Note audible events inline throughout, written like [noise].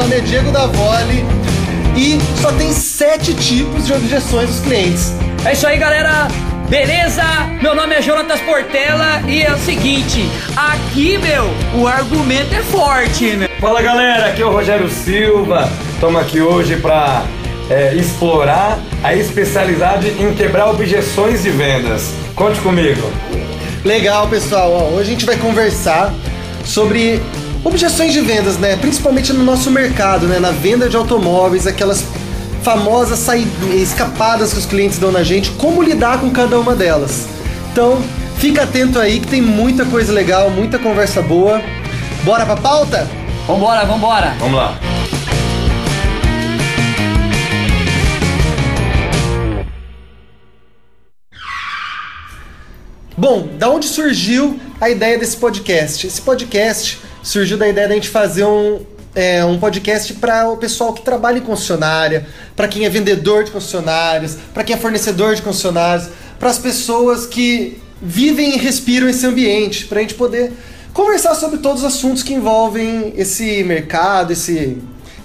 é Diego Davoli e só tem sete tipos de objeções dos clientes. É isso aí, galera. Beleza? Meu nome é Jonatas Portela e é o seguinte, aqui, meu, o argumento é forte, né? Fala galera, aqui é o Rogério Silva. Estamos aqui hoje para é, explorar a especialidade em quebrar objeções de vendas. Conte comigo. Legal, pessoal. Ó, hoje a gente vai conversar sobre objeções de vendas, né? Principalmente no nosso mercado, né? Na venda de automóveis, aquelas famosas escapadas que os clientes dão na gente, como lidar com cada uma delas. Então, fica atento aí que tem muita coisa legal, muita conversa boa. Bora pra pauta? Vambora, vambora. Vamos lá. Bom, da onde surgiu a ideia desse podcast? Esse podcast surgiu da ideia da gente fazer um, é, um podcast para o pessoal que trabalha em concessionária, para quem é vendedor de concessionárias, para quem é fornecedor de concessionários, para as pessoas que vivem e respiram esse ambiente, para a gente poder conversar sobre todos os assuntos que envolvem esse mercado, esse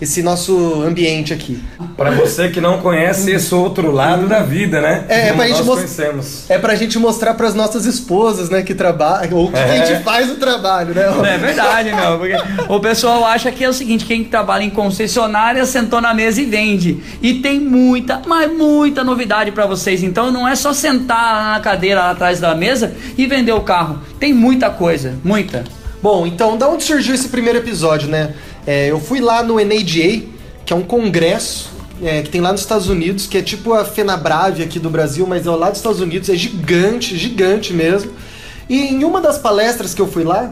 esse nosso ambiente aqui. Para você que não conhece esse outro lado da vida, né? É, é pra gente conhecemos. É pra gente mostrar para as nossas esposas, né, que trabalham, ou que é. a gente faz o trabalho, né? É verdade, não, porque o pessoal acha que é o seguinte, quem trabalha em concessionária sentou na mesa e vende. E tem muita, mas muita novidade para vocês. Então não é só sentar na cadeira lá atrás da mesa e vender o carro. Tem muita coisa, muita. Bom, então da onde surgiu esse primeiro episódio, né? É, eu fui lá no NADA, que é um congresso é, que tem lá nos Estados Unidos, que é tipo a FenaBrave aqui do Brasil, mas é lá dos Estados Unidos, é gigante, gigante mesmo. E em uma das palestras que eu fui lá,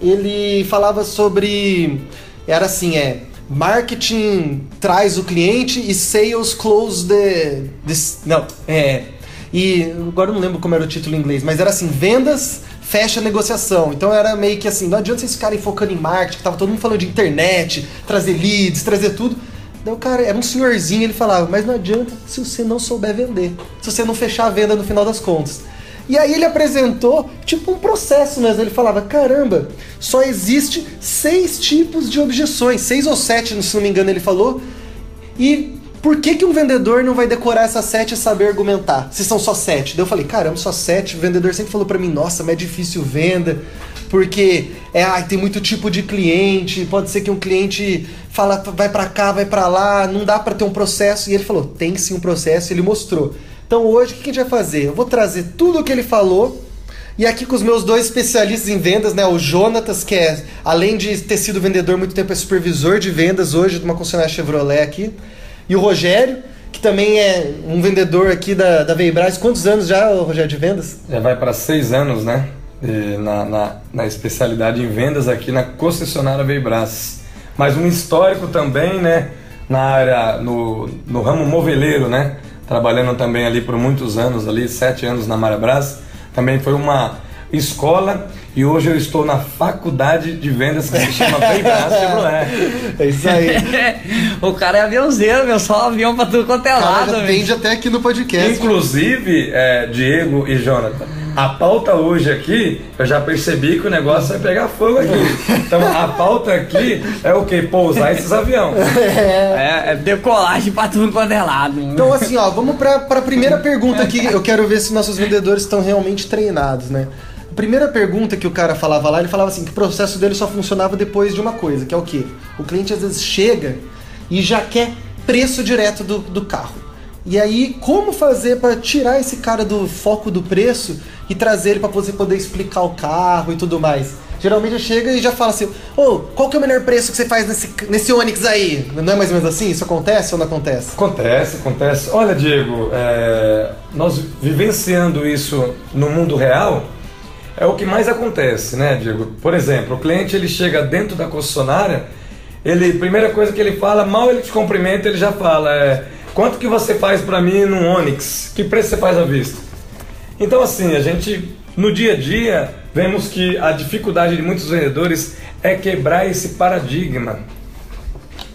ele falava sobre. Era assim, é. Marketing traz o cliente e sales close the. the não, é. E agora eu não lembro como era o título em inglês, mas era assim: vendas fecha negociação. Então era meio que assim, não adianta vocês ficarem focando em marketing, que tava todo mundo falando de internet, trazer leads, trazer tudo. Daí o cara era um senhorzinho, ele falava, mas não adianta se você não souber vender, se você não fechar a venda no final das contas. E aí ele apresentou tipo um processo mesmo. Ele falava: caramba, só existe seis tipos de objeções, seis ou sete, se não me engano, ele falou. E por que, que um vendedor não vai decorar essas sete e saber argumentar? Se são só sete. Daí eu falei, caramba, só sete. O vendedor sempre falou para mim, nossa, mas é difícil venda, porque é, ai, tem muito tipo de cliente, pode ser que um cliente fala, vai para cá, vai para lá, não dá para ter um processo. E ele falou, tem sim um processo, ele mostrou. Então hoje o que a gente vai fazer? Eu vou trazer tudo o que ele falou e aqui com os meus dois especialistas em vendas, né? O Jonatas, que é, além de ter sido vendedor muito tempo, é supervisor de vendas hoje de uma concessionária Chevrolet aqui. E o Rogério, que também é um vendedor aqui da, da Veibras. Quantos anos já, Rogério, de vendas? Já vai para seis anos, né? Na, na, na, especialidade em vendas aqui na concessionária Veibras. Mas um histórico também, né? Na área, no, no ramo moveleiro, né? Trabalhando também ali por muitos anos, ali, sete anos na Marabras. Também foi uma escola e hoje eu estou na faculdade de vendas que se chama Veibras Chevrolet. É isso aí. [laughs] o cara é aviãozeiro, meu, só avião pra tudo quanto é lado. Vende até aqui no podcast. Inclusive, é, Diego e Jonathan, a pauta hoje aqui, eu já percebi que o negócio vai pegar fogo aqui. Então a pauta aqui é o que? Pousar esses aviões. É, é decolagem pra tudo quanto é lado. Então assim, ó, vamos pra, pra primeira pergunta aqui. Eu quero ver se nossos vendedores estão realmente treinados, né? Primeira pergunta que o cara falava lá, ele falava assim que o processo dele só funcionava depois de uma coisa, que é o quê? O cliente às vezes chega e já quer preço direto do, do carro. E aí, como fazer para tirar esse cara do foco do preço e trazer ele para você poder explicar o carro e tudo mais? Geralmente chega e já fala assim: Ô, oh, qual que é o melhor preço que você faz nesse, nesse Onix aí? Não é mais ou menos assim? Isso acontece ou não acontece? Acontece, acontece. Olha, Diego, é... nós vivenciando isso no mundo real, é o que mais acontece, né, Diego? Por exemplo, o cliente ele chega dentro da concessionária, ele primeira coisa que ele fala, mal ele te cumprimenta, ele já fala, é, quanto que você faz para mim num Onix? Que preço você faz à vista? Então assim, a gente no dia a dia vemos que a dificuldade de muitos vendedores é quebrar esse paradigma.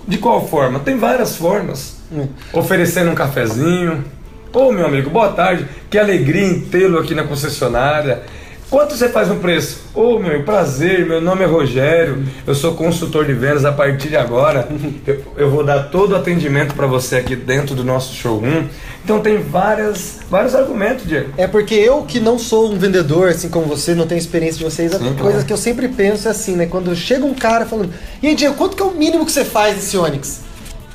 De qual forma? Tem várias formas. Hum. Oferecendo um cafezinho. Ô meu amigo, boa tarde. Que alegria em tê-lo aqui na concessionária Quanto você faz no preço? Ô oh, meu, prazer, meu nome é Rogério, eu sou consultor de vendas a partir de agora. [laughs] Eu, eu vou dar todo o atendimento para você aqui dentro do nosso showroom. Então tem várias, vários argumentos, Diego. É porque eu que não sou um vendedor, assim como você, não tenho experiência de vocês, Sim, coisa claro. que eu sempre penso é assim, né? Quando chega um cara falando, e aí, Diego, quanto que é o mínimo que você faz nesse Onix?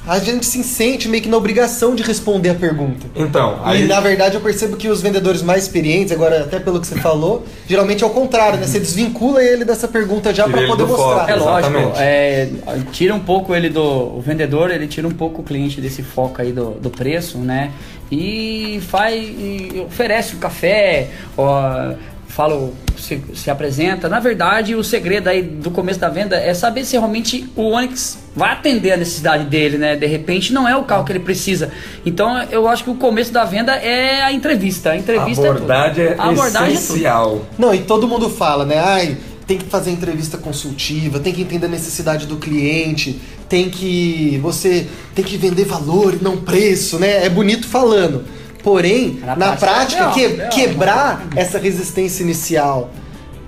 A gente se sente meio que na obrigação de responder a pergunta. Então, aí... E na verdade eu percebo que os vendedores mais experientes, agora até pelo que você falou, geralmente é o contrário, né? Você desvincula ele dessa pergunta já para poder mostrar. Foco, é lógico, é, tira um pouco ele do o vendedor, ele tira um pouco o cliente desse foco aí do, do preço, né? E faz e oferece o café, ó, fala, se, se, apresenta. Na verdade, o segredo aí do começo da venda é saber se realmente o Onix vai atender a necessidade dele, né? De repente não é o carro que ele precisa. Então eu acho que o começo da venda é a entrevista. A entrevista a abordagem é, é a abordagem essencial. É não, e todo mundo fala, né? Ai, tem que fazer entrevista consultiva, tem que entender a necessidade do cliente, tem que você tem que vender valor e não preço, né? É bonito falando. Porém, na, na prática, prática que, quebrar essa resistência inicial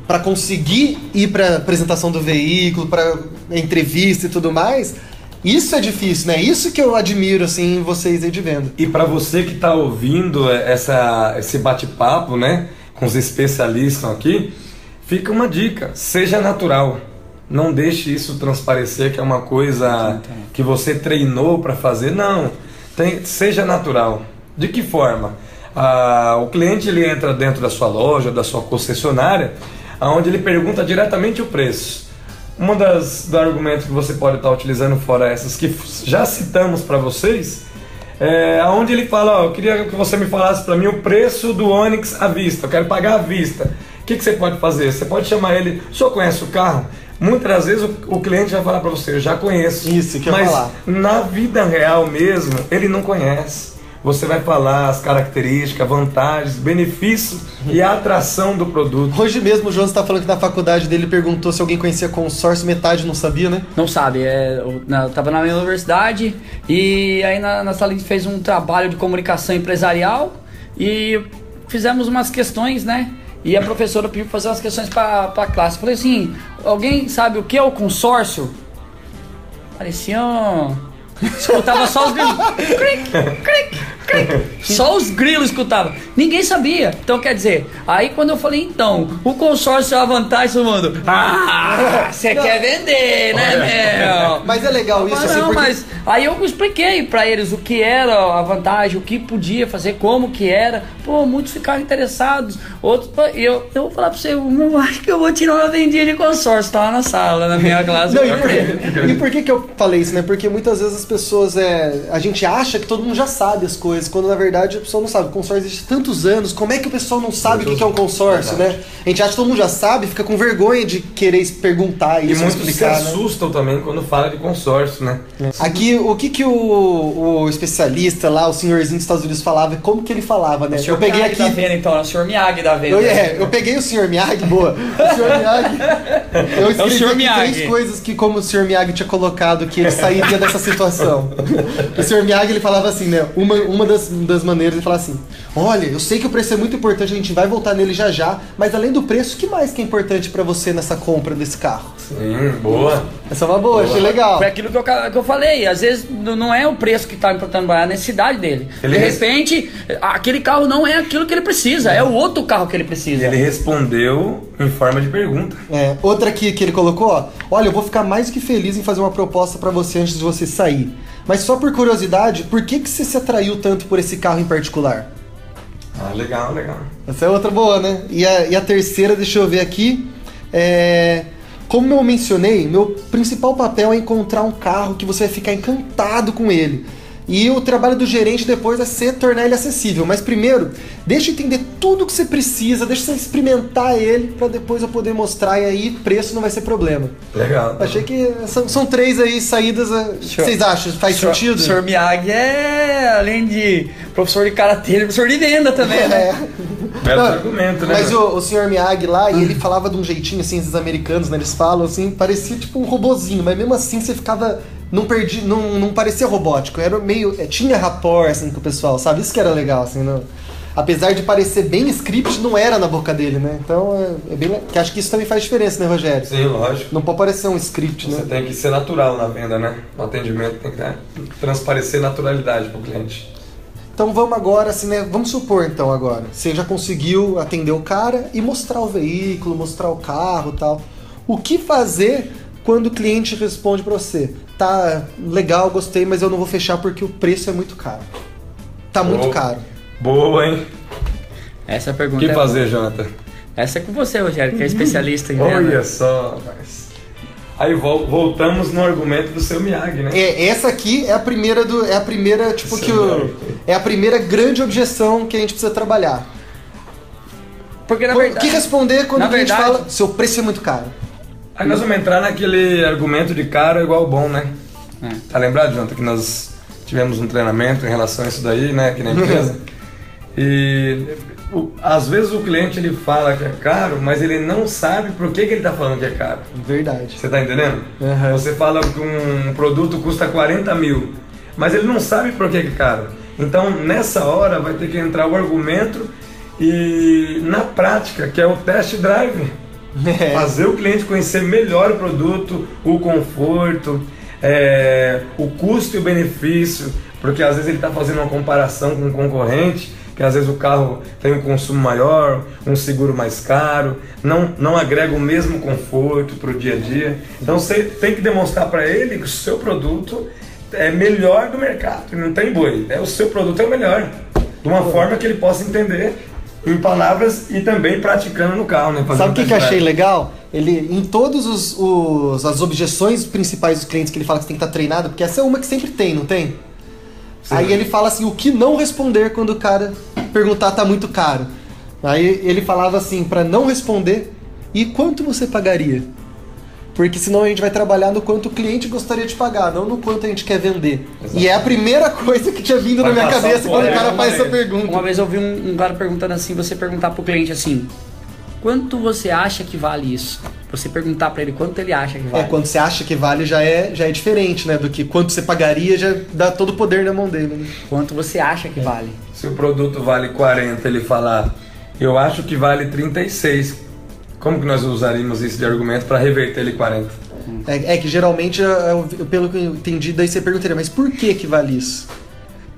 para conseguir ir para a apresentação do veículo, para entrevista e tudo mais, isso é difícil, né? Isso que eu admiro assim em vocês aí de venda. E para você que está ouvindo essa, esse bate-papo, né, com os especialistas aqui, fica uma dica: seja natural. Não deixe isso transparecer que é uma coisa que você treinou para fazer. Não, tem, seja natural. De que forma? Ah, o cliente ele entra dentro da sua loja, da sua concessionária, onde ele pergunta diretamente o preço. Das dos argumentos que você pode estar utilizando fora essas que já citamos para vocês, é onde ele fala, ó, eu queria que você me falasse para mim o preço do Onix à vista, eu quero pagar à vista. O que, que você pode fazer? Você pode chamar ele, o senhor conhece o carro? Muitas vezes o, cliente vai falar para você, eu já conheço. Isso, que mas falar. na vida real mesmo, ele não conhece você vai falar as características, vantagens, benefícios e a atração do produto. Hoje mesmo o João está falando que na faculdade dele perguntou se alguém conhecia consórcio, metade não sabia, né? Não sabe. É, eu, eu tava na minha universidade e aí na, na sala a gente fez um trabalho de comunicação empresarial e fizemos umas questões, né? E a professora pediu fazer umas questões para a classe. Eu falei assim: alguém sabe o que é o consórcio? Parecia. Escutava só os grilos. cric, cric, cric. Só os grilos escutava. Ninguém sabia. Então quer dizer, aí quando eu falei, então, o consórcio é a vantagem, mundo. Ah, você quer vender, né, meu? Mas é legal isso, mas, assim, não, porque... mas aí eu expliquei para eles o que era a vantagem, o que podia fazer, como que era. Pô, muitos ficaram interessados. Outros, eu, eu vou falar pra você, eu acho que eu vou tirar uma vendinha de consórcio. Tava na sala, na minha classe. Não, e, por, e por que que eu falei isso, né? Porque muitas vezes pessoas é. A gente acha que todo mundo já sabe as coisas, quando na verdade a pessoa não sabe. O consórcio existe tantos anos, como é que o pessoal não sabe o que é um consórcio, né? A gente acha que todo mundo já sabe, fica com vergonha de querer perguntar isso. E muitos explicar, se né? assustam né? também quando fala de consórcio, né? Aqui, o que que o, o especialista lá, o senhorzinho dos Estados Unidos falava, como que ele falava, né? eu peguei aqui. Da venda, então, o senhor Miyagi da venda. Eu, é, eu peguei o senhor Miyagi, boa. O senhor Miyagi. [laughs] Eu escrevi é o senhor Miyagi. três coisas que, como o senhor Miyagi tinha colocado, que ele sairia dessa situação situação. [laughs] o senhor Miyagi ele falava assim, né? Uma, uma das, das maneiras ele falava assim: Olha, eu sei que o preço é muito importante, a gente vai voltar nele já já, mas além do preço, o que mais que é importante para você nessa compra desse carro? Sim, boa. Essa é uma boa, boa. achei legal. Foi aquilo que eu, que eu falei, às vezes não é o preço que está importando, é a necessidade dele. Ele de repente, aquele carro não é aquilo que ele precisa, é o outro carro que ele precisa. Ele respondeu em forma de pergunta. É, outra aqui que ele colocou, ó, olha, eu vou ficar mais que feliz em fazer uma proposta para você antes de você sair. Mas só por curiosidade, por que, que você se atraiu tanto por esse carro em particular? Ah, legal, legal. Essa é outra boa, né? E a, e a terceira, deixa eu ver aqui. É... Como eu mencionei, meu principal papel é encontrar um carro que você vai ficar encantado com ele. E o trabalho do gerente depois é ser tornar ele acessível. Mas primeiro, deixa eu entender tudo que você precisa, deixa você experimentar ele para depois eu poder mostrar e aí preço não vai ser problema. Legal. Achei que são, são três aí saídas. Eh, o que vocês acham? Faz senhor, sentido? O senhor Miyagi é, além de professor de karatê, professor de venda também, né? É. Belo argumento, né? Mas o, o senhor Miyagi lá, e ele falava de um jeitinho assim, esses americanos, né? Eles falam assim, parecia tipo um robozinho, mas mesmo assim você ficava não perdi, não, não parecia robótico, era meio. É, tinha rapport assim com o pessoal, sabe? Isso que era legal, assim, não. apesar de parecer bem script, não era na boca dele, né? Então, é, é bem. Que acho que isso também faz diferença, né, Rogério? Sim, lógico. Não pode parecer um script, Você né? tem que ser natural na venda, né? No atendimento tem que né, transparecer naturalidade pro cliente. Então vamos agora, assim, né? Vamos supor então agora. Você já conseguiu atender o cara e mostrar o veículo, mostrar o carro e tal. O que fazer quando o cliente responde pra você? Tá legal, gostei, mas eu não vou fechar porque o preço é muito caro. Tá muito caro. Boa, hein? Essa O pergunta que é fazer, Jonathan? Essa é com você, Rogério, que é especialista em venda. [laughs] Olha só, rapaz. Aí vol- voltamos no argumento do seu Miyagi, né? É, essa aqui é a primeira do. É a primeira, tipo, que o, É a primeira grande objeção que a gente precisa trabalhar. Porque na O verdade. que responder quando na o cliente verdade- fala, seu preço é muito caro? Aí nós vamos entrar naquele argumento de caro é igual bom, né? É. Tá lembrado, Jonathan, que nós tivemos um treinamento em relação a isso daí, né, aqui na empresa? [laughs] e o- às vezes o cliente ele fala que é caro, mas ele não sabe por que, que ele tá falando que é caro. Verdade. Você tá entendendo? Aham. Você fala que um produto custa 40 mil, mas ele não sabe por que que é caro. Então, nessa hora, vai ter que entrar o argumento e, na prática, que é o test drive. É. Fazer o cliente conhecer melhor o produto, o conforto, é, o custo e o benefício, porque às vezes ele está fazendo uma comparação com um concorrente, que às vezes o carro tem um consumo maior, um seguro mais caro, não, não agrega o mesmo conforto para o dia a dia. Então você tem que demonstrar para ele que o seu produto é melhor do mercado, não tem boi, é o seu produto é o melhor, de uma forma que ele possa entender em palavras e também praticando no carro, né? Sabe o que, que eu achei legal? Ele, em todos os, os- as objeções principais dos clientes que ele fala que você tem que estar treinado, porque essa é uma que sempre tem, não tem? Sim. Aí ele fala assim, o que não responder quando o cara perguntar tá muito caro. Aí ele falava assim, pra não responder, e quanto você pagaria? Porque senão a gente vai trabalhar no quanto o cliente gostaria de pagar, não no quanto a gente quer vender. E é a primeira coisa que tinha vindo Vai na minha cabeça quando o poder cara faz essa parede. pergunta. Uma vez eu vi um, um cara perguntando assim, você perguntar pro cliente assim, quanto você acha que vale isso? Você perguntar pra ele quanto ele acha que É, vale. quando você acha que vale já é, já é diferente, né? Do que quanto você pagaria já dá todo o poder na mão dele. Né? Quanto você acha que vale? Se o produto vale 40, ele falar, eu acho que vale 36. Como que nós usaríamos isso de argumento para reverter ele 40? É, é que geralmente, eu- eu- pelo que eu entendi, daí você perguntaria, mas por que que vale isso?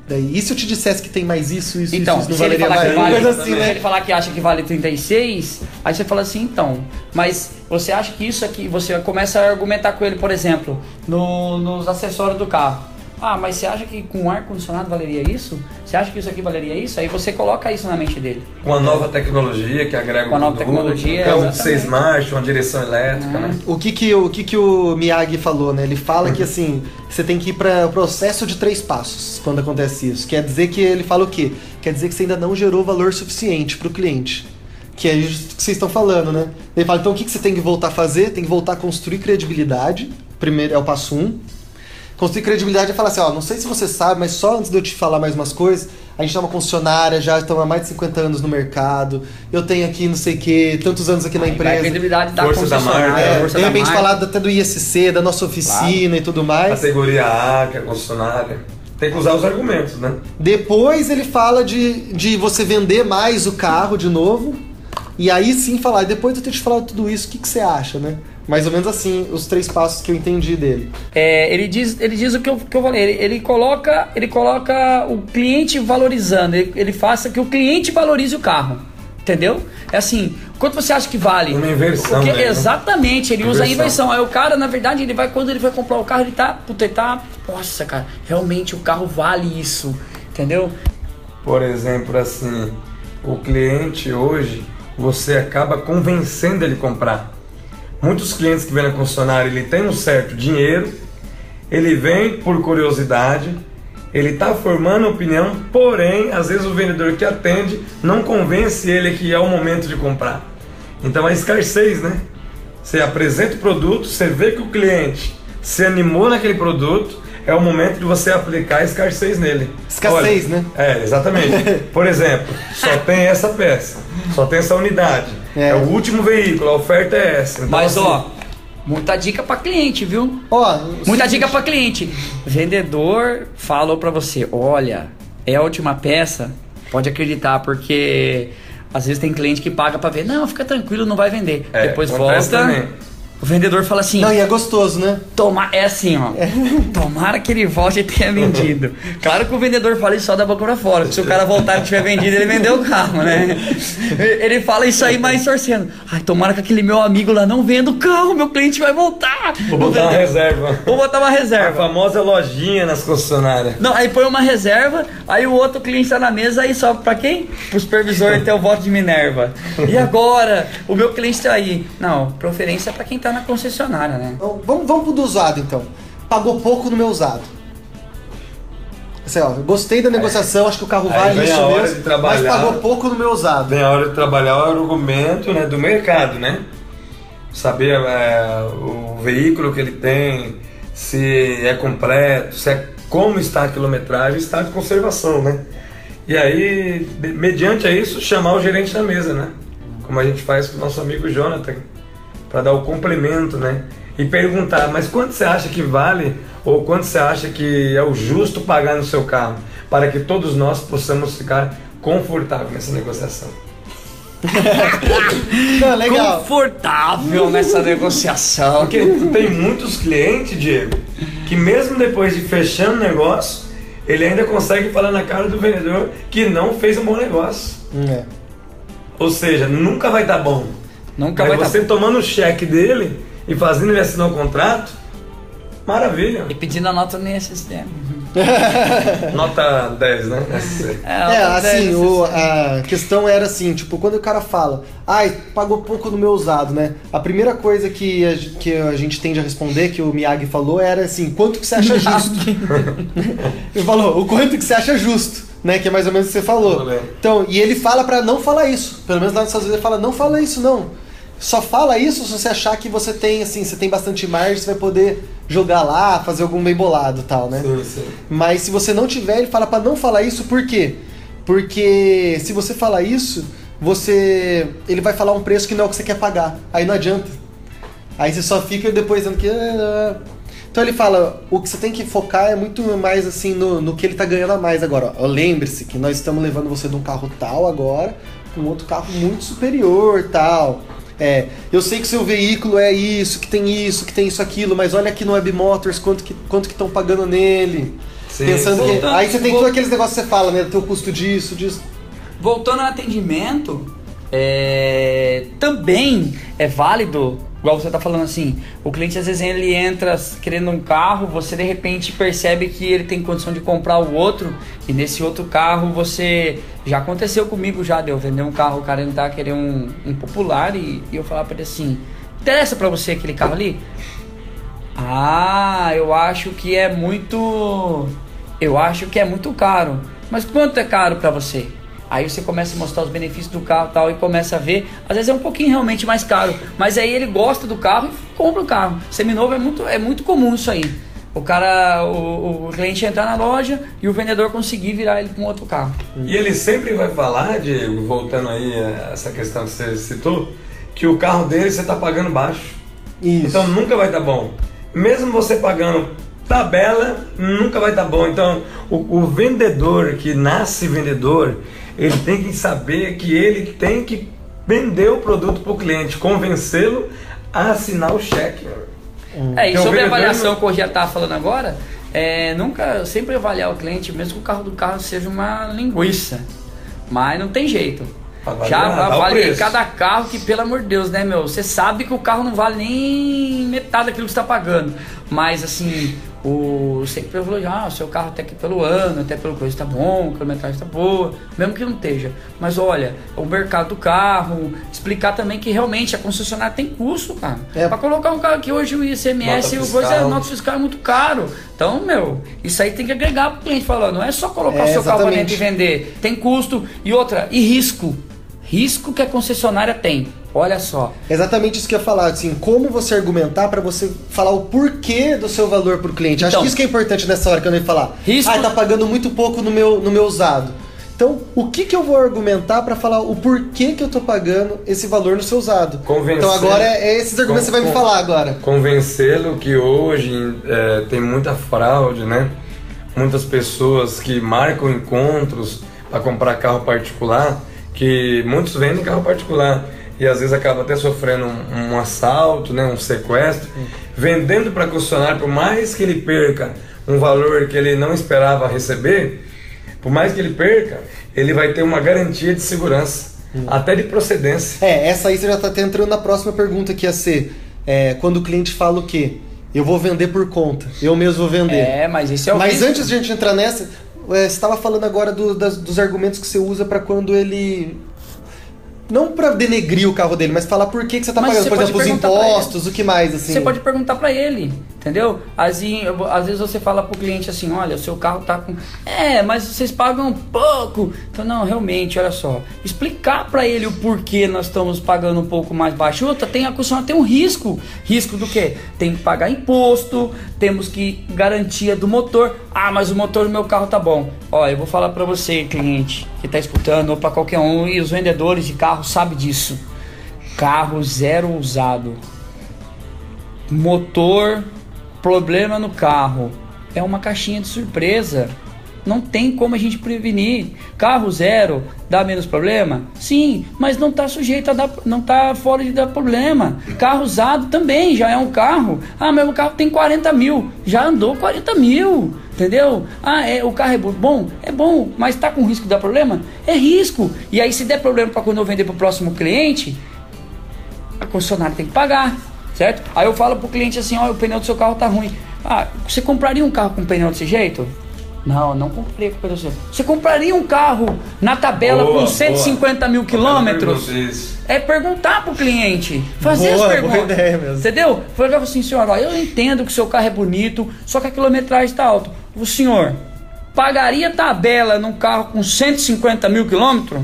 Daí, e se eu te dissesse que tem mais isso, isso, Então, isso, isso, se não ele, valeria falar mais? que vale, coisa assim, se né? ele falar que acha que vale 36, aí você fala assim, então, mas você acha que isso aqui, você começa a argumentar com ele, por exemplo, no- nos acessórios do carro. Ah, mas você acha que com ar-condicionado valeria isso? Você acha que isso aqui valeria isso? Aí você coloca isso na mente dele. Com a nova tecnologia que agrega Com a nova produto, tecnologia, um exatamente. seis marchas, uma direção elétrica, né? O que que, o que que o Miyagi falou, né? Ele fala que assim, você tem que ir para o processo de três passos quando acontece isso. Quer dizer que ele fala o quê? Quer dizer que você ainda não gerou valor suficiente para o cliente. Que é isso que vocês estão falando, né? Ele fala, então o que, que você tem que voltar a fazer? Tem que voltar a construir credibilidade. Primeiro é o passo um. Construir credibilidade é falar assim, ó, não sei se você sabe, mas só antes de eu te falar mais umas coisas, a gente é uma concessionária, já estamos há mais de 50 anos no mercado, eu tenho aqui não sei o que, tantos anos aqui na vai a empresa. credibilidade da Força da concessionária, marca, É, força de repente marca. falar até do ISC, da nossa oficina e tudo mais. Categoria A, que é a concessionária. Tem que usar os argumentos, né? Depois ele fala de, de você vender mais o carro de novo. E aí sim falar, depois de eu ter te falado tudo isso, o que, que você acha, né? Mais ou menos assim, os três passos que eu entendi dele. É, ele, diz, ele diz o que eu, que eu falei, ele, ele coloca, ele coloca o cliente valorizando, ele, ele faça que o cliente valorize o carro. Entendeu? É assim, quanto você acha que vale? Uma inversão, O que- né? Exatamente, ele usa a Inversão. inversão. Aí o cara, na verdade, ele vai, quando ele vai comprar o carro, ele tá, puta, ele tá, nossa, cara, realmente o carro vale isso. Entendeu? Por exemplo, assim, o cliente hoje, você acaba convencendo ele a comprar. Muitos clientes que vêm na concessionária, ele tem um certo dinheiro, ele vem por curiosidade, ele está formando opinião, porém, às vezes o vendedor que atende não convence ele que é o momento de comprar. Então é escassez, né? Você apresenta o produto, você vê que o cliente se animou naquele produto, é o momento de você aplicar a escassez nele. Escassez, Olha, né? É, exatamente. [laughs] Por exemplo, só tem essa peça, só tem essa unidade. É. É, o último veículo, a oferta é essa. Então, Mas assim, ó, muita dica pra cliente, viu? Ó, Muita se- dica pra cliente. Vendedor falou pra você: olha, é a última peça, Pode acreditar, porque às vezes tem cliente que paga pra ver. Não, fica tranquilo, não vai vender. É, Depois volta. também. O vendedor fala assim. Não, e é gostoso, né? Toma, é assim, ó. [laughs] Tomara que ele volte e tenha vendido. Claro que o vendedor fala isso só da boca pra fora. Se o cara voltar e tiver vendido, ele vendeu o carro, né? [laughs] Ele fala isso aí mais torcendo. Ai, tomara que aquele meu amigo lá não venda o carro, meu cliente vai voltar. Vou botar uma reserva. Vou botar uma A reserva. famosa lojinha nas concessionárias. Não, aí põe uma reserva, aí o outro cliente tá na mesa, aí sobe pra quem? Pro supervisor ter o voto de Minerva. E agora? O meu cliente tá aí. Não, preferência é pra quem tá na concessionária, né? Então, vamos, vamos pro do usado, então. Pagou pouco no meu usado. Assim, ó, eu gostei da negociação, acho que o carro Aí vale vem isso a hora mesmo, de trabalhar. mas pagou pouco no meu usado. Vem a hora de trabalhar o argumento né, do mercado, né? Saber é, o veículo que ele tem, se é completo, se é como está a quilometragem, está de conservação, né? E aí, de- mediante a isso, chamar o gerente da mesa, né? Como a gente faz com o nosso amigo Jonathan, para dar o complemento, né? E perguntar, mas quanto você acha que vale ou quanto você acha que é o justo pagar no seu carro para que todos nós possamos ficar confortáveis nessa negociação? [laughs] Não, legal. Confortável nessa negociação. Porque tem muitos clientes, Diego, que mesmo depois de fechando o negócio, ele ainda consegue falar na cara do vendedor que não fez um bom negócio. É. Ou seja, nunca vai dar bom. Nunca Mas vai você tá... tomando o cheque dele e fazendo ele assinar o contrato, maravilha. E pedindo a nota nesse sistema. [laughs] Nota 10, né? SC. É, nota assim, 10, o- a questão era assim, tipo, quando o cara fala, ai, pagou pouco no meu usado, né? A primeira coisa que a, que a gente tende a responder, que o Miyagi falou, era assim, quanto que você acha [laughs] justo? [laughs] ele falou, o quanto que você acha justo, né? Que é mais ou menos o que você falou. Então, e ele fala pra não falar isso. Pelo menos lá nos Estados Unidos ele fala, não fala isso não. Só fala isso se você achar que você tem, assim, você tem bastante margem, você vai poder jogar lá, fazer algum bem bolado e tal, né? Sim, sim. Mas se você não tiver, ele fala pra não falar isso, por quê? Porque se você falar isso, você ele vai falar um preço que não é o que você quer pagar. Aí não adianta. Aí você só fica depois dizendo que "Ah". então ele fala, o que você tem que focar é muito mais assim no, no que ele tá ganhando a mais agora. Lembre-se que nós estamos levando você de um carro tal agora com outro carro muito superior, tal. É, eu sei que seu veículo é isso, que tem isso, que tem isso, aquilo, mas olha aqui no Web Motors quanto que quanto que estão pagando nele. Sim, Pensando que. Voltando- Aí você tem todos aqueles negócios que você fala, né? Do teu custo disso, disso. Voltando ao atendimento, é, também é válido, igual você tá falando assim, o cliente às vezes ele entra querendo um carro, você de repente percebe que ele tem condição de comprar o outro, e nesse outro carro você. Já aconteceu comigo já, de eu vender um carro, o cara entrar querer um, um popular e, e eu falar pra ele assim, interessa pra você aquele carro ali? Ah, eu acho que é muito. Eu acho que é muito caro. Mas quanto é caro pra você? Aí você começa a mostrar os benefícios do carro e tal e começa a ver. Às vezes é um pouquinho realmente mais caro, mas aí ele gosta do carro e compra o carro. Seminovo é muito, é muito comum isso aí. O cara, o, o cliente entrar na loja e o vendedor conseguir virar ele com outro carro. E ele sempre vai falar, Diego, voltando aí a essa questão que você citou, que o carro dele você está pagando baixo. Isso. Então nunca vai estar bom. Mesmo você pagando tabela, nunca vai estar bom. Então o, o vendedor que nasce vendedor, ele tem que saber que ele tem que vender o produto para o cliente, convencê-lo a assinar o cheque. É, e Então, sobre a avaliação não- que eu já estava falando agora, é, nunca, sempre avaliar o cliente, mesmo que o carro do carro seja uma linguiça. Mas não tem jeito. Avaliar, já avaliei cada carro que, pelo amor de Deus, né, meu? Você sabe que o carro não vale nem metade daquilo que você está pagando. Mas, assim, o sempre falou, ah, o seu carro até que pelo ano, até pelo coisa tá bom, a quilometragem tá boa, mesmo que não esteja. Mas olha, o mercado do carro, explicar também que realmente a concessionária tem custo, cara. É. Pra colocar um carro aqui hoje o ICMS Nota o coisa fiscal. nota fiscal é muito caro. Então, meu, isso aí tem que agregar pro cliente falando, não é só colocar É, o seu carro pra exatamente. dentro e vender. Tem custo e outra, e risco. Risco que a concessionária tem. Olha só. Exatamente isso que eu ia falar, assim, como você argumentar pra você falar o porquê do seu valor pro cliente. Acho Então. que isso que é importante nessa hora que eu ia falar. Risco- Ah, tá pagando muito pouco no meu, no meu usado. Então, o que que eu vou argumentar pra falar o porquê que eu tô pagando esse valor no seu usado? Convencer- Então agora é, é esses argumentos que você vai me falar agora. convencê-lo que hoje é, tem muita fraude, né? Muitas pessoas que marcam encontros para comprar carro particular, que muitos vendem carro particular e às vezes acaba até sofrendo um, um assalto, né, um sequestro, vendendo para concessionário, por mais que ele perca um valor que ele não esperava receber, por mais que ele perca, ele vai ter uma garantia de segurança, hum. até de procedência. É, essa aí você já está entrando na próxima pergunta que ia ser, é, quando o cliente fala o quê? Eu vou vender por conta, eu mesmo vou vender. É, mas isso é o Mas antes de a gente entrar nessa, é, você estava falando agora do, das, dos argumentos que você usa para quando ele não para denegrir o carro dele, mas falar por que, que você tá mas pagando, você por exemplo, os impostos, o que mais, assim. Você pode perguntar para ele, entendeu? Assim, às vezes você fala pro cliente assim, olha, o seu carro tá com... É, mas vocês pagam pouco. Então, não, realmente, olha só. Explicar para ele o porquê nós estamos pagando um pouco mais baixo. Outra, tem a questão, tem um risco. Risco do quê? Tem que pagar imposto, temos que garantia do motor. Ah, mas o motor do meu carro tá bom. Ó, eu vou falar para você, cliente, que tá escutando, ou para qualquer um, e os vendedores de carro sabem disso. Carro zero usado. Motor problema no carro é uma caixinha de surpresa. Não tem como a gente prevenir. Carro zero dá menos problema? Sim, mas não está sujeito a dar, não está fora de dar problema. Carro usado também já é um carro. Ah, meu carro tem 40 mil, já andou 40 mil, entendeu? Ah, é, o carro é bom? É bom, mas está com risco de dar problema? É risco. E aí se der problema para quando eu vender para o próximo cliente, a concessionária tem que pagar certo? Aí eu falo pro cliente assim, ó, o pneu do seu carro tá ruim. Ah, você compraria um carro com pneu desse jeito? Não, não compraria com pneu desse jeito. Você compraria um carro na tabela boa, com 150 boa. mil quilômetros? É perguntar pro cliente. Fazer boa, as perguntas. Boa ideia mesmo. Entendeu? Falei assim, senhor, ó, eu entendo que o seu carro é bonito, só que a quilometragem está alta. O senhor pagaria tabela num carro com 150 mil quilômetros?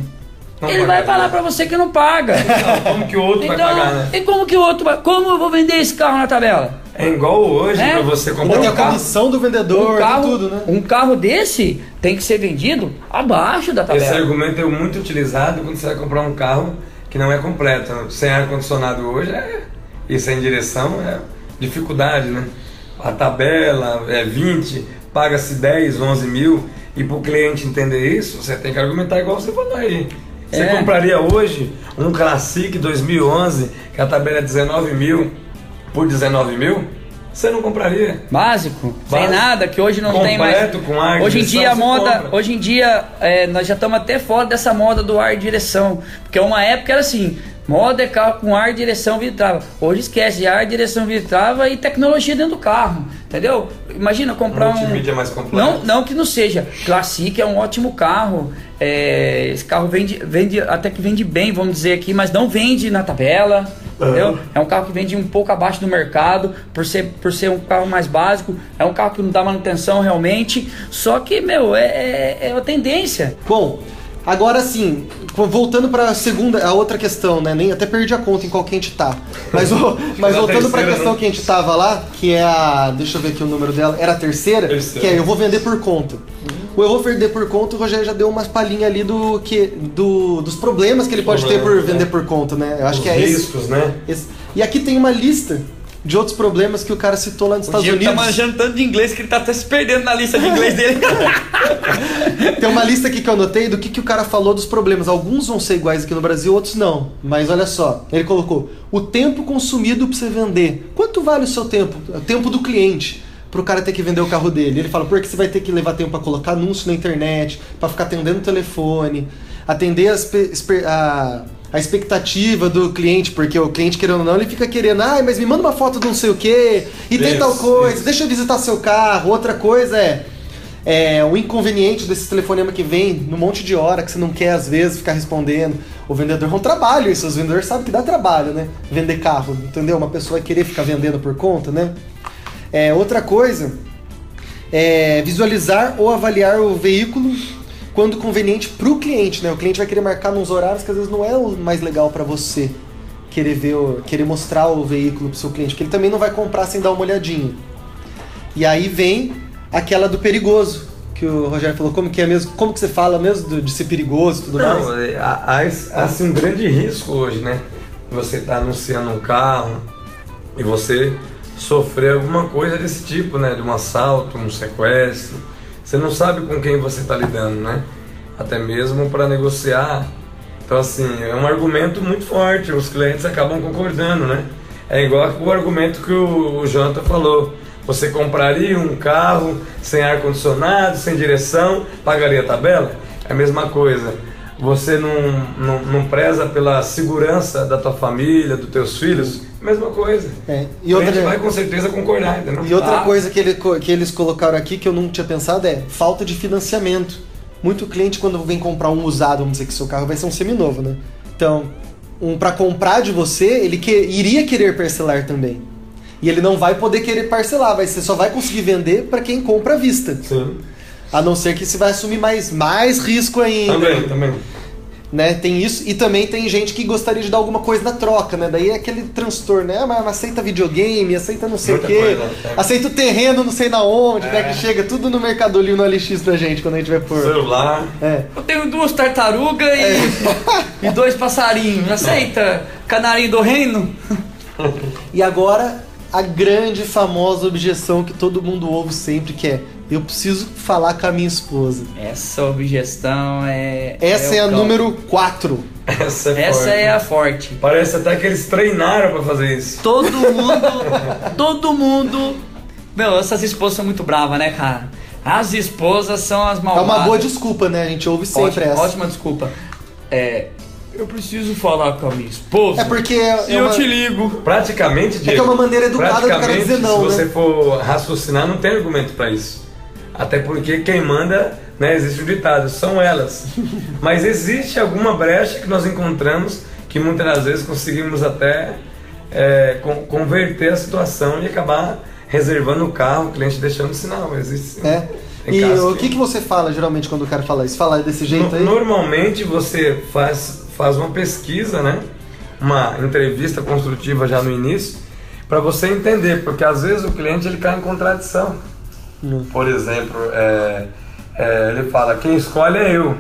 Não ele vai falar para você que não paga. Então, como que o outro então, vai pagar, né? E como que o outro vai. Como eu vou vender esse carro na tabela? É igual hoje é? para você comprar tem um carro. a comissão do vendedor, um carro, tudo, né? Um carro desse tem que ser vendido abaixo da tabela. Esse argumento é muito utilizado quando você vai comprar um carro que não é completo. Sem ar-condicionado hoje é, e sem direção é dificuldade, né? A tabela é 20, paga-se 10, 11 mil. E para o cliente entender isso, você tem que argumentar igual você falou aí. Você é. compraria hoje um Classic 2011 que a tabela é 19 mil por 19 mil? Você não compraria? Básico, Básico. sem nada, que hoje não Completo, tem mais. com ar Hoje em dia a moda, compra. hoje em dia é, nós já estamos até fora dessa moda do ar direção, porque uma época era assim, moda é carro com ar, direção, vidro Hoje esquece ar, direção, vidro e tecnologia dentro do carro, entendeu? Imagina comprar um. Multimídia mais completo. Não, não que não seja. Classic é um ótimo carro. É, esse carro vende, vende, até que vende bem, vamos dizer aqui, mas não vende na tabela. Uhum. É um carro que vende um pouco abaixo do mercado, por ser, por ser um carro mais básico. É um carro que não dá manutenção realmente. Só que, meu, é, é, é a tendência. Bom, Agora sim, voltando para a segunda, a outra questão, né? Nem até perdi a conta em qual que a gente tá. Mas, o, [laughs] mas voltando para a questão não? que a gente tava lá, que é a, deixa eu ver aqui o número dela, era a terceira, terceira. que é eu vou vender por conta. Uhum. O eu vou vender por conta, o Rogério já deu umas palhinhas ali do que do, dos problemas que ele pode ter por vender é. por conta, né? Eu acho Os que é riscos, esse, né? Esse. E aqui tem uma lista de outros problemas que o cara citou lá nos o Estados Diego tá Unidos. tá manjando tanto de inglês que ele tá até se perdendo na lista de inglês dele. [laughs] Tem uma lista aqui que eu anotei do que, que o cara falou dos problemas. Alguns vão ser iguais aqui no Brasil, outros não. Mas olha só, ele colocou o tempo consumido para você vender. Quanto vale o seu tempo? O tempo do cliente para o cara ter que vender o carro dele. Ele fala, porque você vai ter que levar tempo para colocar anúncio na internet, para ficar atendendo o telefone, atender as, a, a expectativa do cliente, porque o cliente, querendo ou não, ele fica querendo, ah, mas me manda uma foto de não sei o quê, e tem tal coisa, isso. deixa eu visitar seu carro. Outra coisa é, é o inconveniente desse telefonema que vem num monte de hora que você não quer, às vezes, ficar respondendo. O vendedor é um trabalho, isso, os vendedores sabem que dá trabalho, né? Vender carro, entendeu? Uma pessoa querer ficar vendendo por conta, né? É, outra coisa é visualizar ou avaliar o veículo quando conveniente para o cliente, né? O cliente vai querer marcar nos horários que às vezes não é o mais legal para você querer ver, querer mostrar o veículo para o seu cliente, porque ele também não vai comprar sem dar uma olhadinha. E aí vem aquela do perigoso, que o Rogério falou, como que é mesmo, como que você fala mesmo de ser perigoso e tudo não, mais? É, há, há, há assim, um grande risco hoje, né? Você está anunciando um carro e você sofrer alguma coisa desse tipo, né? De um assalto, um sequestro você não sabe com quem você está lidando, né? até mesmo para negociar. Então, assim, é um argumento muito forte, os clientes acabam concordando, né? É igual o argumento que o, o Jonathan falou. Você compraria um carro sem ar-condicionado, sem direção, pagaria a tabela? É a mesma coisa. Você não, não, não preza pela segurança da tua família, dos teus filhos? Mesma coisa. É. E outra, a gente vai com certeza concordar, entendeu? E outra ah. coisa que, ele, que eles colocaram aqui que eu não tinha pensado é falta de financiamento. Muito cliente, quando vem comprar um usado, vamos dizer que seu carro vai ser um seminovo, né? Então, um para comprar de você, ele que, iria querer parcelar também. E ele não vai poder querer parcelar, vai, você só vai conseguir vender para quem compra à vista. Sim. A não ser que você vai assumir mais, mais risco ainda. Também, também né? Tem isso e também tem gente que gostaria de dar alguma coisa na troca, né? Daí é aquele transtorno, né? Ah, mas aceita videogame, aceita não sei o quê, coisa, é. aceita o terreno não sei na onde, é. né? Que chega tudo no Mercado Livre no LX pra gente quando a gente vai por celular. É. Eu tenho duas tartarugas e, é. e dois passarinhos. Aceita canarinho do reino? [laughs] e agora a grande famosa objeção que todo mundo ouve sempre que é eu preciso falar com a minha esposa. Essa objeção é. Essa é, é a número 4. Essa é Essa forte. é a forte. Parece até que eles treinaram para fazer isso. Todo mundo. [laughs] todo mundo. Meu, essas esposas são muito bravas, né, cara? As esposas são as malvadas. É uma boa desculpa, né? A gente ouve sempre ótima, essa. Ótima desculpa. É, eu preciso falar com a minha esposa. É porque. É eu te ligo. Praticamente, Diego, É que é uma maneira educada do cara dizer não. Se você né? for raciocinar, não tem argumento para isso. Até porque quem manda, né, existe o ditado, são elas. Mas existe alguma brecha que nós encontramos que muitas das vezes conseguimos até é, converter a situação e acabar reservando o carro, o cliente deixando o sinal. Existe sim. É. E o que, que você fala geralmente quando o cara fala isso? Fala desse jeito no, aí? Normalmente você faz, faz uma pesquisa, né? Uma entrevista construtiva já no início, para você entender, porque às vezes o cliente ele cai em contradição. Por exemplo, é, é, ele fala: quem escolhe é eu.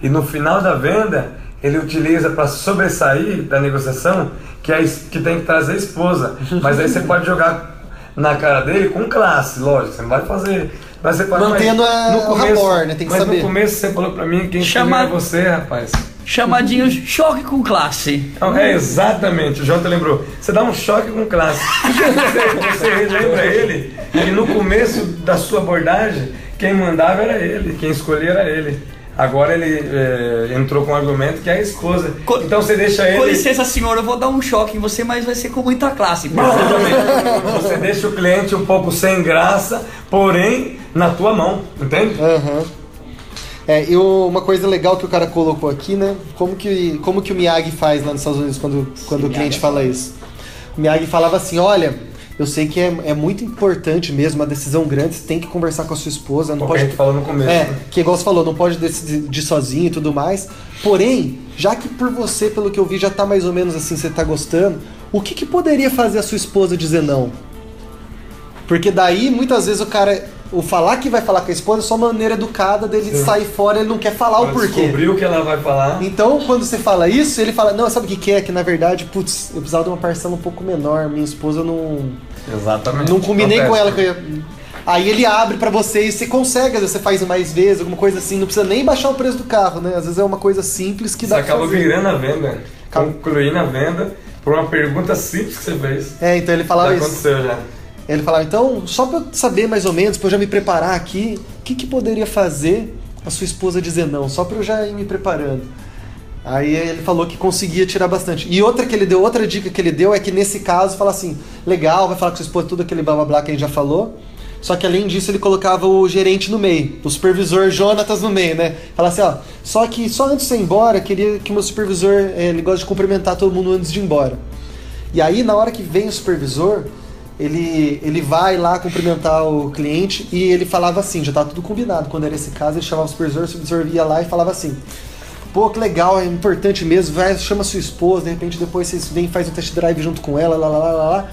E no final da venda, ele utiliza para sobressair da negociação que, é, que tem que trazer a esposa. [laughs] Mas aí você pode jogar na cara dele com classe, lógico, você não vai fazer. Mas você pode, Mantendo mas, no começo, o né? Tem que mas saber. no começo você falou para mim quem Chama... é você, rapaz chamadinho choque com classe. é exatamente, o Jota lembrou. Você dá um choque com classe. [laughs] você, você lembra ele que no começo da sua abordagem, quem mandava era ele, quem escolhia era ele. Agora ele é, entrou com um argumento que é a esposa. Co então você deixa ele. Com licença, senhor, eu vou dar um choque em você, mas vai ser com muita classe. você deixa o cliente um pouco sem graça, porém na tua mão, entende? Uhum. É, eu, uma coisa legal que o cara colocou aqui, né? Como que, como que o Miyagi faz lá nos Estados Unidos quando, quando o cliente fala isso? O Miyagi falava assim: olha, eu sei que é, é muito importante mesmo, uma decisão grande, você tem que conversar com a sua esposa. Não pode, a gente falou no começo. É, né? que igual você falou, não pode decidir sozinho e tudo mais. Porém, já que por você, pelo que eu vi, já tá mais ou menos assim, você tá gostando, o que, que poderia fazer a sua esposa dizer não? Porque daí, muitas vezes, o cara o falar que vai falar com a esposa é só uma maneira educada dele Sim. sair fora, ele não quer falar o porquê. Descobrir o que ela vai falar. Então, quando você fala isso, ele fala, não, sabe o que, que é? Que na verdade, putz, eu precisava de uma parcela um pouco menor, minha esposa não. Exatamente. Não combinei com ela que eu ia. Aí ele abre para você e você consegue, às vezes você faz mais vezes, alguma coisa assim, não precisa nem baixar o preço do carro, né? Às vezes é uma coisa simples que você dá Você acaba virando a venda, concluindo a venda por uma pergunta simples que você fez. É, então ele falava já isso. aconteceu já. Ele falava, então, só para saber mais ou menos, para eu já me preparar aqui, o que, que poderia fazer a sua esposa dizer não, só para eu já ir me preparando. Aí ele falou que conseguia tirar bastante. E outra que ele deu, outra dica que ele deu é que nesse caso fala assim, legal, vai falar com sua esposa tudo aquele blá blá blá que a gente já falou. Só que além disso ele colocava o gerente no meio, o supervisor Jonatas no meio, né? Fala assim, ó, só que só antes de ir embora, queria que meu supervisor, eh, ele gosta de cumprimentar todo mundo antes de ir embora. E aí na hora que vem o supervisor, ele, ele vai lá cumprimentar o cliente e ele falava assim, já estava tudo combinado. Quando era esse caso, ele chamava o supervisor, o supervisor ia lá e falava assim: pô, que legal, é importante mesmo, vai, chama sua esposa, de repente depois vocês vêm e faz um test drive junto com ela, lá, lá, lá, lá.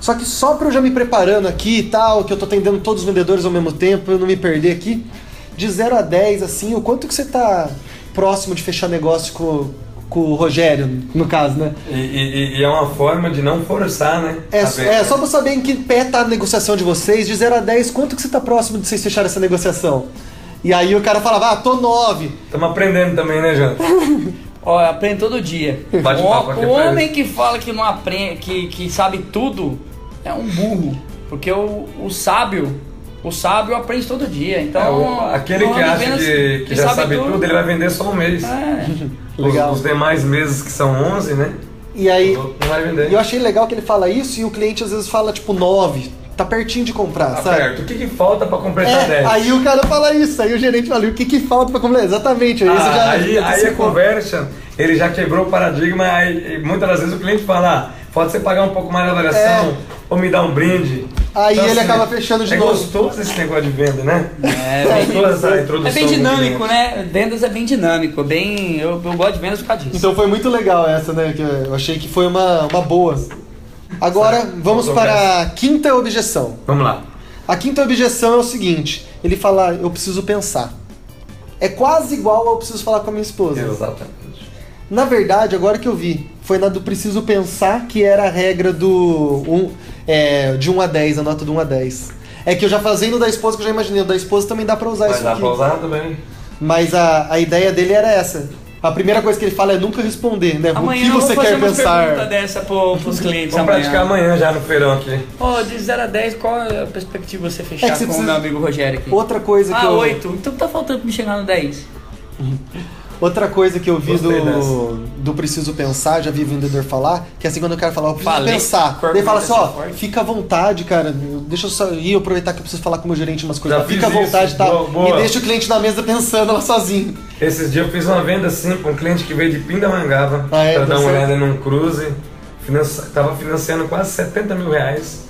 Só que só para eu já me preparando aqui e tal, que eu tô atendendo todos os vendedores ao mesmo tempo, eu não me perder aqui, de 0 a 10, assim, o quanto que você tá próximo de fechar negócio com, com o Rogério, no caso, né? E, e, e, é uma forma de não forçar, né? É, é só pra saber em que pé tá a negociação de vocês, de 0 a 10, quanto que você tá próximo de vocês fecharem essa negociação? E aí o cara falava, ah, tô 9. Estamos aprendendo também, né, Janta? [laughs] Ó, aprende todo dia. Bate o papo o homem que fala que não aprende, que, que sabe tudo, é um burro. Porque o, o sábio, o sábio aprende todo dia. Então, É, o- aquele que acha que, que já sabe tudo, ele vai vender só um mês. É. [laughs] Os, Legal. os demais meses, que são 11, né? E aí, não vai vender. e eu achei legal que ele fala isso e o cliente às vezes fala tipo 9. Tá pertinho de comprar, Tá sabe? perto. O que, que falta pra completar É, 10? aí o cara fala isso, aí o gerente fala, e o que que falta pra completar? Exatamente, aí Ah, já... aí, já aí a conversa, ele já quebrou o paradigma, aí, e muitas das vezes o cliente fala, ah, pode você pagar um pouco mais da avaliação, É. ou me dar um brinde. Aí ele acaba fechando de é novo. gostoso esse negócio de venda, né? É, É bem, gostoso essa introdução é bem dinâmico, né? Vendas é bem dinâmico, bem. Eu, eu gosto de vendas por causa disso. Então foi muito legal essa, né? Que eu achei que foi uma, uma boa. Agora, Certo. vamos para a quinta objeção. Vamos lá. A quinta objeção é o seguinte: ele fala, eu preciso pensar. É quase igual ao preciso falar com a minha esposa. Exatamente. Na verdade, agora que eu vi, foi na do preciso pensar que era a regra do um, é, de 1 a 10, a nota do 1 a 10. É que eu já fazendo da esposa, que eu já imaginei, o da esposa também dá pra usar Vai isso dar aqui. pra usar também? Mas a, a ideia dele era essa. A primeira coisa que ele fala é nunca responder, né? Amanhã o que eu você vou fazer quer perguntas pensar? dessa pro, pros clientes Vamos praticar amanhã já no feirão aqui. Ô, de 0 a 10, qual é a perspectiva de você fechar É que você com o precisa- meu amigo Rogério aqui? Outra coisa que ah, eu 8. Então tá faltando pra me chegar no 10. [laughs] outra coisa que eu vi Gostei do, do preciso pensar, já vi o vendedor falar, que é assim quando o cara fala, eu preciso Falei, pensar. Daí fala assim, ó, forte. fica à vontade, cara. Deixa eu só ir aproveitar que eu preciso falar com o meu gerente umas coisas. Já Fica à vontade, isso. tá? Boa, boa. E deixa o cliente na mesa pensando lá sozinho. Esses dias eu fiz uma venda assim pra um cliente que veio de Pindamonhangaba Ah, é? pra dar uma certo? olhada num cruze. Financi... Tava financiando quase 70 mil reais.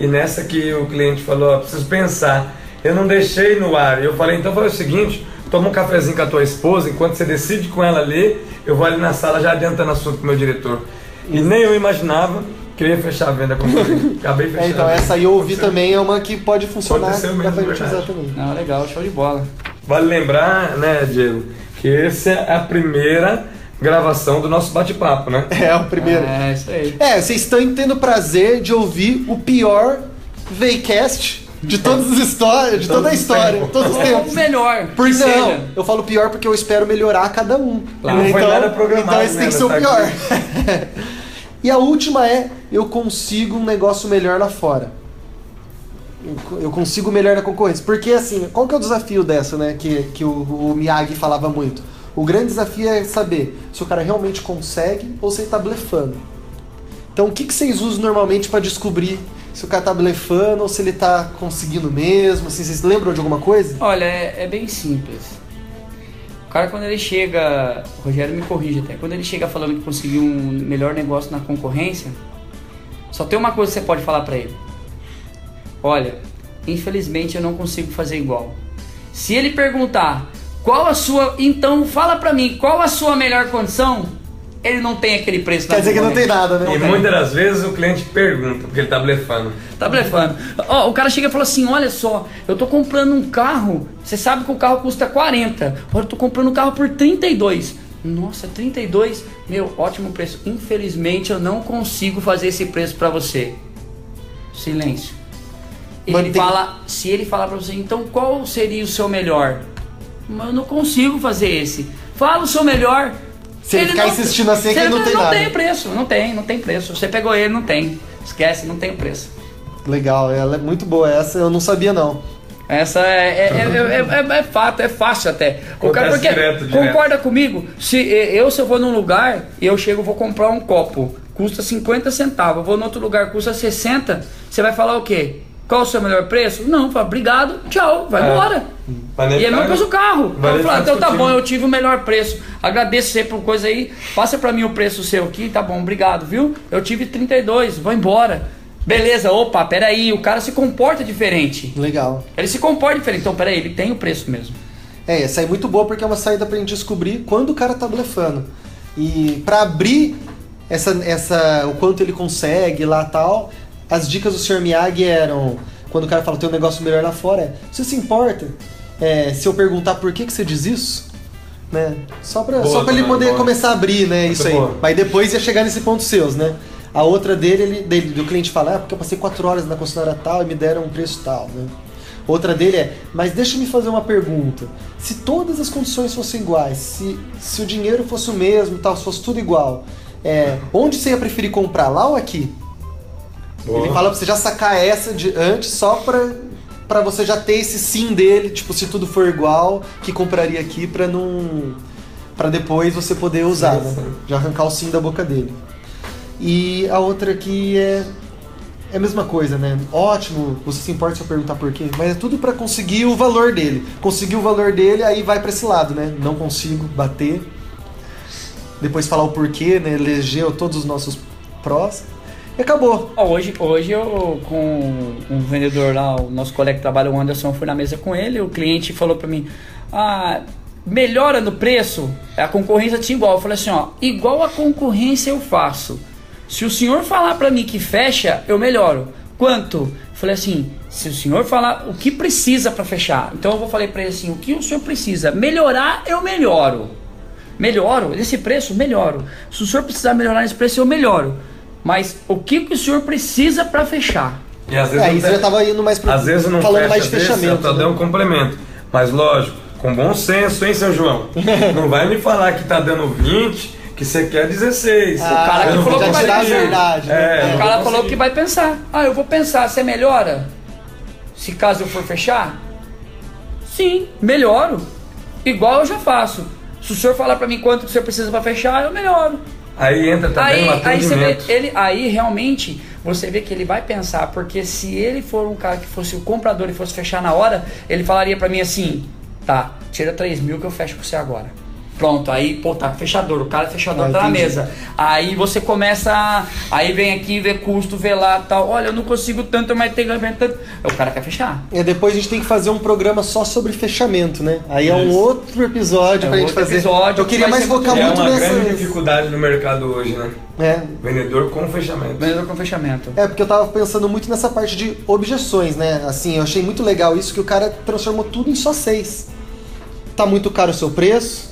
E nessa que o cliente falou, ó, preciso pensar. Eu não deixei no ar. Eu falei, então faz o seguinte, toma um cafezinho com a tua esposa, enquanto você decide com ela ali, eu vou ali na sala já adiantando assunto com o meu diretor. E nem eu imaginava que eu ia fechar a venda com ele. Acabei fechando. [laughs] É, então essa aí eu ouvi também é uma que pode funcionar. Mesmo, dá pra gente verdade. usar também. Não, legal, show de bola. Vale lembrar, né, Diego, que essa é a primeira gravação do nosso bate-papo, né? [laughs] É, o primeiro. É, isso aí. É, vocês estão tendo prazer de ouvir o pior Vcast de todas as histórias, de toda a Todos os história, tempos. todos os É o tempos. melhor. Por não, seja. eu falo pior porque eu espero melhorar cada um. Claro, não foi nada programado, Então esse tem né, que ser o pior. [laughs] e a última é, eu consigo um negócio melhor lá fora. Eu- Eu consigo melhor na concorrência. Porque assim, qual que é o desafio dessa, né? Que, que o, o Miyagi falava muito. O grande desafio é saber se o cara realmente consegue ou se ele tá blefando. Então o que, que vocês usam normalmente para descobrir se o cara tá blefando ou se ele tá conseguindo mesmo? Assim, vocês lembram de alguma coisa? Olha, é, é bem simples. O cara, quando ele chega. O Rogério me corrige até. Quando ele chega falando que conseguiu um melhor negócio na concorrência, só tem uma coisa que você pode falar pra ele: Olha, infelizmente eu não consigo fazer igual. Se ele perguntar qual a sua. Então fala pra mim, qual a sua melhor condição? Ele não tem aquele preço Quer dizer que não tem nada, né? E muitas das vezes o cliente pergunta, porque ele tá blefando. Tá blefando. Ó, o cara chega e fala assim: olha só, eu tô comprando um carro. Você sabe que o carro custa 40. Olha, eu tô comprando um carro por 32. Nossa, 32? Meu, ótimo preço. Infelizmente eu não consigo fazer esse preço pra você. Silêncio. Ele Mantém- fala, se ele falar pra você, então qual seria o seu melhor? Mas eu não consigo fazer esse. Fala o seu melhor. Se ele ficar insistindo assim, é que ele não tem não nada. tem preço, não tem, não tem preço. Você pegou ele, não tem. Esquece, não tem preço. Legal, ela é muito boa. Essa eu não sabia, não. Essa é, é, é, é- é- é fato, é fácil até. O cara, Acontece porque, direto, direto. concorda comigo? Se eu, se eu vou num lugar e eu chego, vou comprar um copo, custa 50 centavos. Eu vou no outro lugar, custa 60. Você vai falar o quê? Qual o seu melhor preço? Não, fala, obrigado, tchau, vai É. embora. Vai E é mesmo ficar- coisa o carro. vai Eu nem falo, ficar então tá bom, eu tive o melhor preço. Agradeço você por coisa aí. Passa pra mim o preço seu aqui, tá bom, obrigado, viu? Eu tive 32, vou embora. Beleza, opa, peraí, o cara se comporta diferente. Legal. Ele se comporta diferente. Então, peraí, ele tem o preço mesmo. É, essa aí é muito boa porque é uma saída pra gente descobrir quando o cara tá blefando. E pra abrir essa, essa, o quanto ele consegue lá tal, as dicas do Sr. Miyagi eram, quando o cara fala tem um negócio melhor lá fora, é, você se importa é, se eu perguntar por que, que você diz isso? Né? Só pra, Boa só pra ele também, poder boa. começar a abrir, né, Muito isso aí. boa. Mas depois ia chegar nesse ponto seus, né? A outra dele, ele, dele do cliente falar, ah, porque eu passei quatro horas na concessionária tal e me deram um preço tal, né? Outra dele é, mas deixa-me fazer uma pergunta. Se todas as condições fossem iguais, se, se o dinheiro fosse o mesmo, tal, se fosse tudo igual, é, onde você ia preferir comprar, lá ou aqui? Boa. Ele fala pra você já sacar essa de antes, só pra, pra você já ter esse sim dele, tipo, se tudo for igual, que compraria aqui pra não. pra depois você poder usar, Sim, né? sim. Já arrancar o sim da boca dele. E a outra aqui é. É a mesma coisa, né? Ótimo, você se importa se eu perguntar por quê, mas é tudo pra conseguir o valor dele. Conseguir o valor dele, aí vai pra esse lado, né? Não consigo bater. Depois falar o porquê, né? Elegeu todos os nossos prós. E acabou. Hoje, hoje eu, com um vendedor lá, o nosso colega que trabalha, o Anderson, fui na mesa com ele, o cliente falou pra mim, ah, melhora no preço, a concorrência tinha igual. Eu falei assim, ó, igual a concorrência eu faço. Se o senhor falar pra mim que fecha, eu melhoro. Quanto? Eu falei assim, se o senhor falar o que precisa pra fechar, então eu vou falei pra ele assim, o que o senhor precisa? Melhorar, eu melhoro. Melhoro, nesse preço, melhoro. Se o senhor precisar melhorar nesse preço, eu melhoro. Mas o que, que o senhor precisa pra fechar? E às vezes É, não isso tem- já tava indo mais pro, Às vezes não falando fecha mais de fechamento. tô né? dando um complemento. Mas lógico, com bom senso, hein, seu João? [laughs] não vai me falar que tá dando 20, que você quer 16. Ah, cara que falou que vai conseguir. verdade, né? É, O cara falou que vai pensar. Ah, eu vou pensar, você melhora? Se caso eu for fechar? Sim, melhoro. Igual eu já faço. Se o senhor falar pra mim quanto que o senhor precisa pra fechar, eu melhoro. Aí entra também Aí, o aí, você vê, atendimento. ele, aí realmente você vê que ele vai pensar, porque se ele for um cara que fosse o comprador e fosse fechar na hora, ele falaria pra mim assim: tá, tira 3 mil que eu fecho com você agora. Pronto, aí, pô, tá fechador, o cara é fechador, Ah, tá na mesa. Aí você começa, a- aí vem aqui, vê custo, vê lá tal. Olha, eu não consigo tanto, mas tem que ganhar tanto. O cara quer fechar. É, depois a gente tem que fazer um programa só sobre fechamento, né? Aí é um Isso. outro episódio É pra gente outro fazer. episódio Eu que queria mais ser muito focar É muito uma grande nessa. dificuldade no mercado hoje, né? É, Vendedor com fechamento. Vendedor com fechamento. É, porque eu tava pensando muito nessa parte de objeções, né? Assim, eu achei muito legal isso que o cara transformou tudo em só seis. Tá muito caro o seu preço,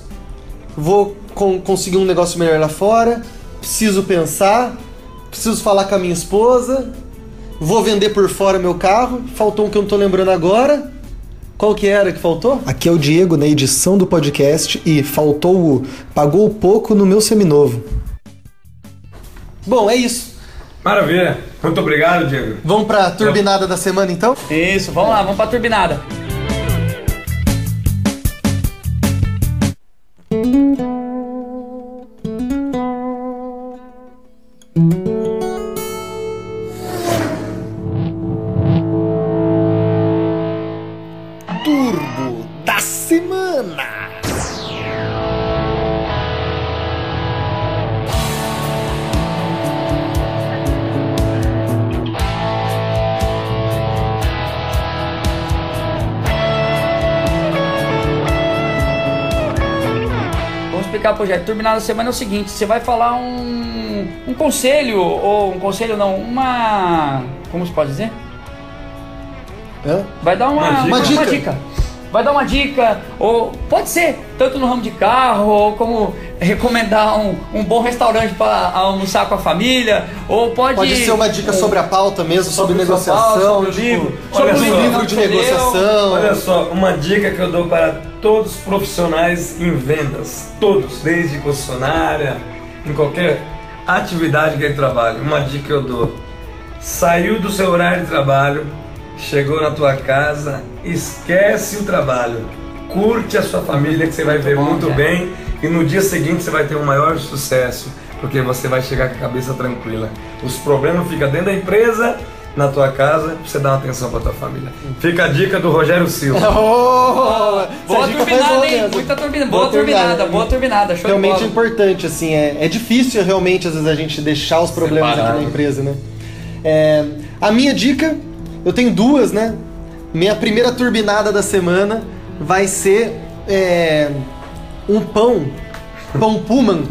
vou con- conseguir um negócio melhor lá fora, preciso pensar, preciso falar com a minha esposa, vou vender por fora meu carro, faltou um que eu não tô lembrando agora. Qual que era que faltou? Aqui é o Diego na edição do podcast e faltou o pagou pouco no meu seminovo. Bom, é isso. Maravilha. Muito obrigado, Diego. Vamos pra turbinada da semana então? Isso, vamos lá, vamos pra turbinada. Projeto. Turbinada da semana é o seguinte: você vai falar um, um conselho, ou um conselho não, uma. Como se pode dizer? Hã? Vai dar uma, Uma dica. uma dica. Vai dar uma dica, ou pode ser tanto no ramo de carro, ou como recomendar um, um bom restaurante para almoçar com a família, ou pode. Pode ser uma dica sobre a pauta mesmo, sobre, sobre negociação, pauta, sobre o tipo, livro, sobre sobre um livro de negociação. Olha só, uma dica que eu dou para todos os profissionais em vendas, todos, desde concessionária, em qualquer atividade que ele trabalhe. Uma dica que eu dou: saiu do seu horário de trabalho, chegou na tua casa, esquece o trabalho, curte a sua família que você vai ver bom, muito cara. bem e no dia seguinte você vai ter um maior sucesso. Porque você vai chegar com a cabeça tranquila. Os problemas ficam dentro da empresa, na tua casa, pra você dar uma atenção pra tua família. Fica a dica do Rogério Silva. [laughs] Oh, Boa turbinada, boa hein? Muita turbinada. Boa turbinada, boa turbinada. Show Realmente é importante, assim, é, é difícil realmente às vezes a gente deixar os problemas Separado. aqui na empresa, né? É, a minha dica, eu tenho duas, né? Minha primeira turbinada da semana vai ser é, um pão, pão Pullman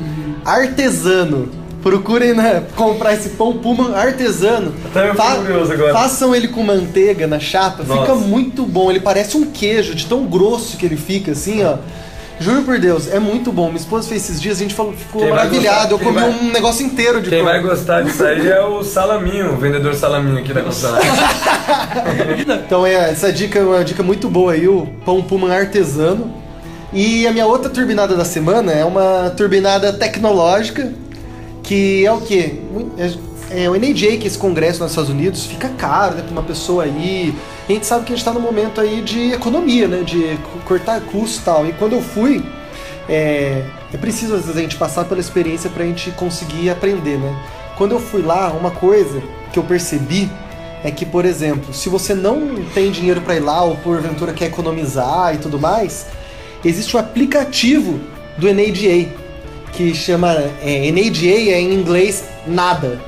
artesano. Procurem né, comprar esse pão Pullman artesano. Até curioso agora. Façam ele com manteiga na chapa, Nossa. fica muito bom. Ele parece um queijo, de tão grosso que ele fica, assim, ó. Juro por Deus, é muito bom. Minha esposa fez esses dias, a gente falou, ficou Quem maravilhado. gostar- Eu comi vai- um negócio inteiro de Quem pão. vai gostar disso aí é o Salaminho, o vendedor Salaminho aqui da concessionária. [laughs] Então é, essa dica é uma dica muito boa aí, o pão Pullman artesano. E a minha outra turbinada da semana é uma turbinada tecnológica, que é o quê? É, é o NAJ, que é esse congresso nos Estados Unidos, fica caro, né, uma pessoa aí. A gente sabe que a gente tá num momento aí de economia, né, de co- cortar custo e tal. E quando eu fui, é, é preciso às vezes a gente passar pela experiência pra gente conseguir aprender, né? Quando eu fui lá, uma coisa que eu percebi é que, por exemplo, se você não tem dinheiro para ir lá ou porventura quer economizar e tudo mais, existe um aplicativo do NADA que chama é, NADA é em inglês nada,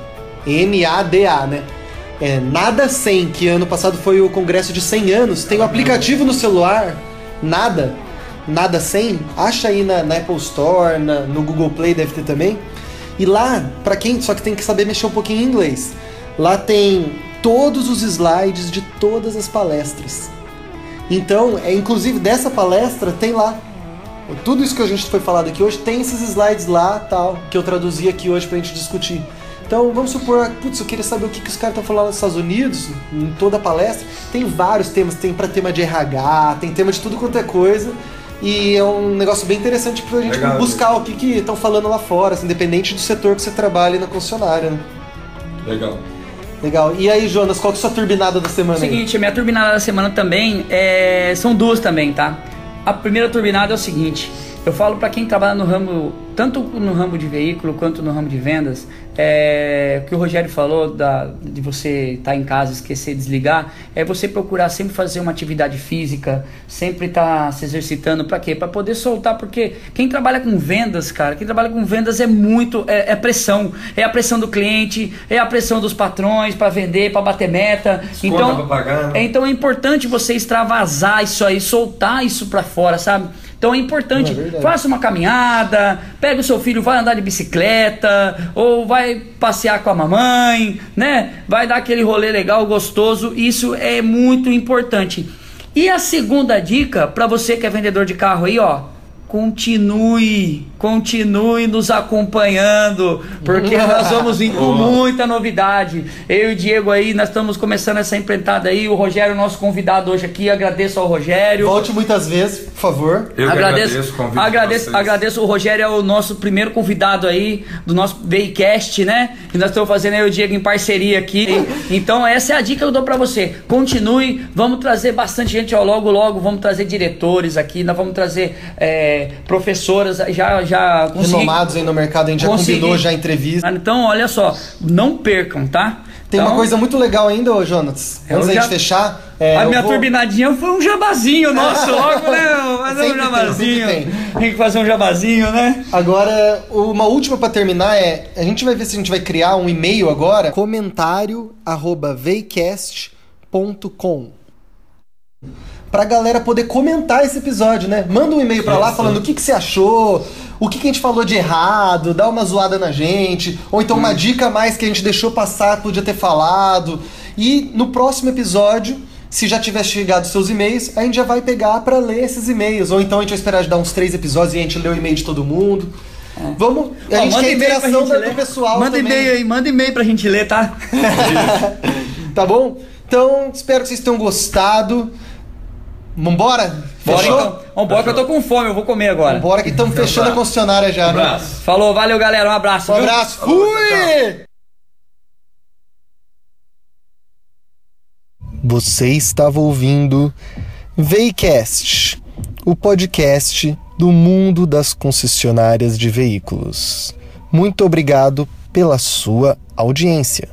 N-A-D-A, né? É, nada 100, que ano passado foi o congresso de 100 anos. Tem um aplicativo no celular, nada, nada 100. Acha aí na, na Apple Store, na- no Google Play deve ter também. E lá, pra quem só que tem que saber mexer um pouquinho em inglês, lá tem todos os slides de todas as palestras. Então, é inclusive dessa palestra tem lá. Tudo isso que a gente foi falado aqui hoje tem esses slides lá, tal, que eu traduzi aqui hoje pra gente discutir. Então, vamos supor, putz, eu queria saber o que, que os caras estão falando nos Estados Unidos, em toda a palestra. Tem vários temas, tem para tema de RH, tem tema de tudo quanto é coisa. E é um negócio bem interessante pra gente Legal, buscar o que que estão falando lá fora, assim, independente do setor que você trabalha na concessionária, né? Legal. Legal. E aí, Jonas, qual que é a sua turbinada da semana aí? Seguinte, a minha turbinada da semana também é... são duas também, tá? A primeira turbinada é o seguinte: eu falo pra quem trabalha no ramo, tanto no ramo de veículo quanto no ramo de vendas, é, o que o Rogério falou da, de você estar em casa, esquecer, desligar, é você procurar sempre fazer uma atividade física, sempre estar se exercitando, pra quê? Pra poder soltar, porque quem trabalha com vendas, cara, quem trabalha com vendas é muito, é, é pressão, é a pressão do cliente, é a pressão dos patrões pra vender, pra bater meta. Conta pra pagar, né? é, então é importante você extravasar isso aí, soltar isso pra fora, sabe? Então é importante, É faça uma caminhada, pega o seu filho, vai andar de bicicleta, ou vai passear com a mamãe, né? Vai dar aquele rolê legal, gostoso. Isso é muito importante. E a segunda dica, pra você que é vendedor de carro aí, ó, continue, continue nos acompanhando, porque nós vamos vir com muita novidade. Eu e o Diego aí, nós estamos começando essa empreitada aí. O Rogério, nosso convidado hoje aqui, agradeço ao Rogério. Volte muitas vezes, por favor. Eu que agradeço, agradeço o convite de agradeço, vocês. agradeço o Rogério é o nosso primeiro convidado aí do nosso Veicast, né? E nós estamos fazendo aí o Diego em parceria aqui. Então essa é a dica que eu dou pra você. Continue, vamos trazer bastante gente, ó, logo logo vamos trazer diretores aqui, nós vamos trazer é, professoras, já já consegui- Renomados aí no mercado, a gente já consegui. combinou já entrevista. Então, olha só, não percam, tá? Tem Então, uma coisa muito legal ainda, ô Jonas. Eu Antes da já- gente fechar. é, a minha vou- turbinadinha foi um jabazinho [laughs] nosso, logo, né? Fazer um tem, jabazinho. sempre Tem que fazer um jabazinho, né? Agora, uma última pra terminar é. A gente vai ver se a gente vai criar um e-mail agora. Comentário arroba veicast.com Pra galera poder comentar esse episódio, né? Manda um e-mail pra lá falando o que, que você achou, o que, que a gente falou de errado, dá uma zoada na gente, ou então uma dica a mais que a gente deixou passar, podia ter falado. E no próximo episódio, se já tiver chegado os seus e-mails, a gente já vai pegar pra ler esses e-mails. Ou então a gente vai esperar de dar uns três episódios e a gente lê o e-mail de todo mundo. Vamos. A É. Ó, gente manda quer a interação gente do pessoal Manda também. e-mail aí, manda e-mail pra gente ler, tá? [laughs] Tá bom? Então, espero que vocês tenham gostado. Vambora? Bora Fechou? então. Vambora que eu tô com fome, eu vou comer agora. Vambora que estamos fechando a concessionária já, Um né? abraço. Falou, valeu galera, um abraço. Um viu? abraço. Falou, Fui! Você estava ouvindo Veicast, o podcast do mundo das concessionárias de veículos. Muito obrigado pela sua audiência.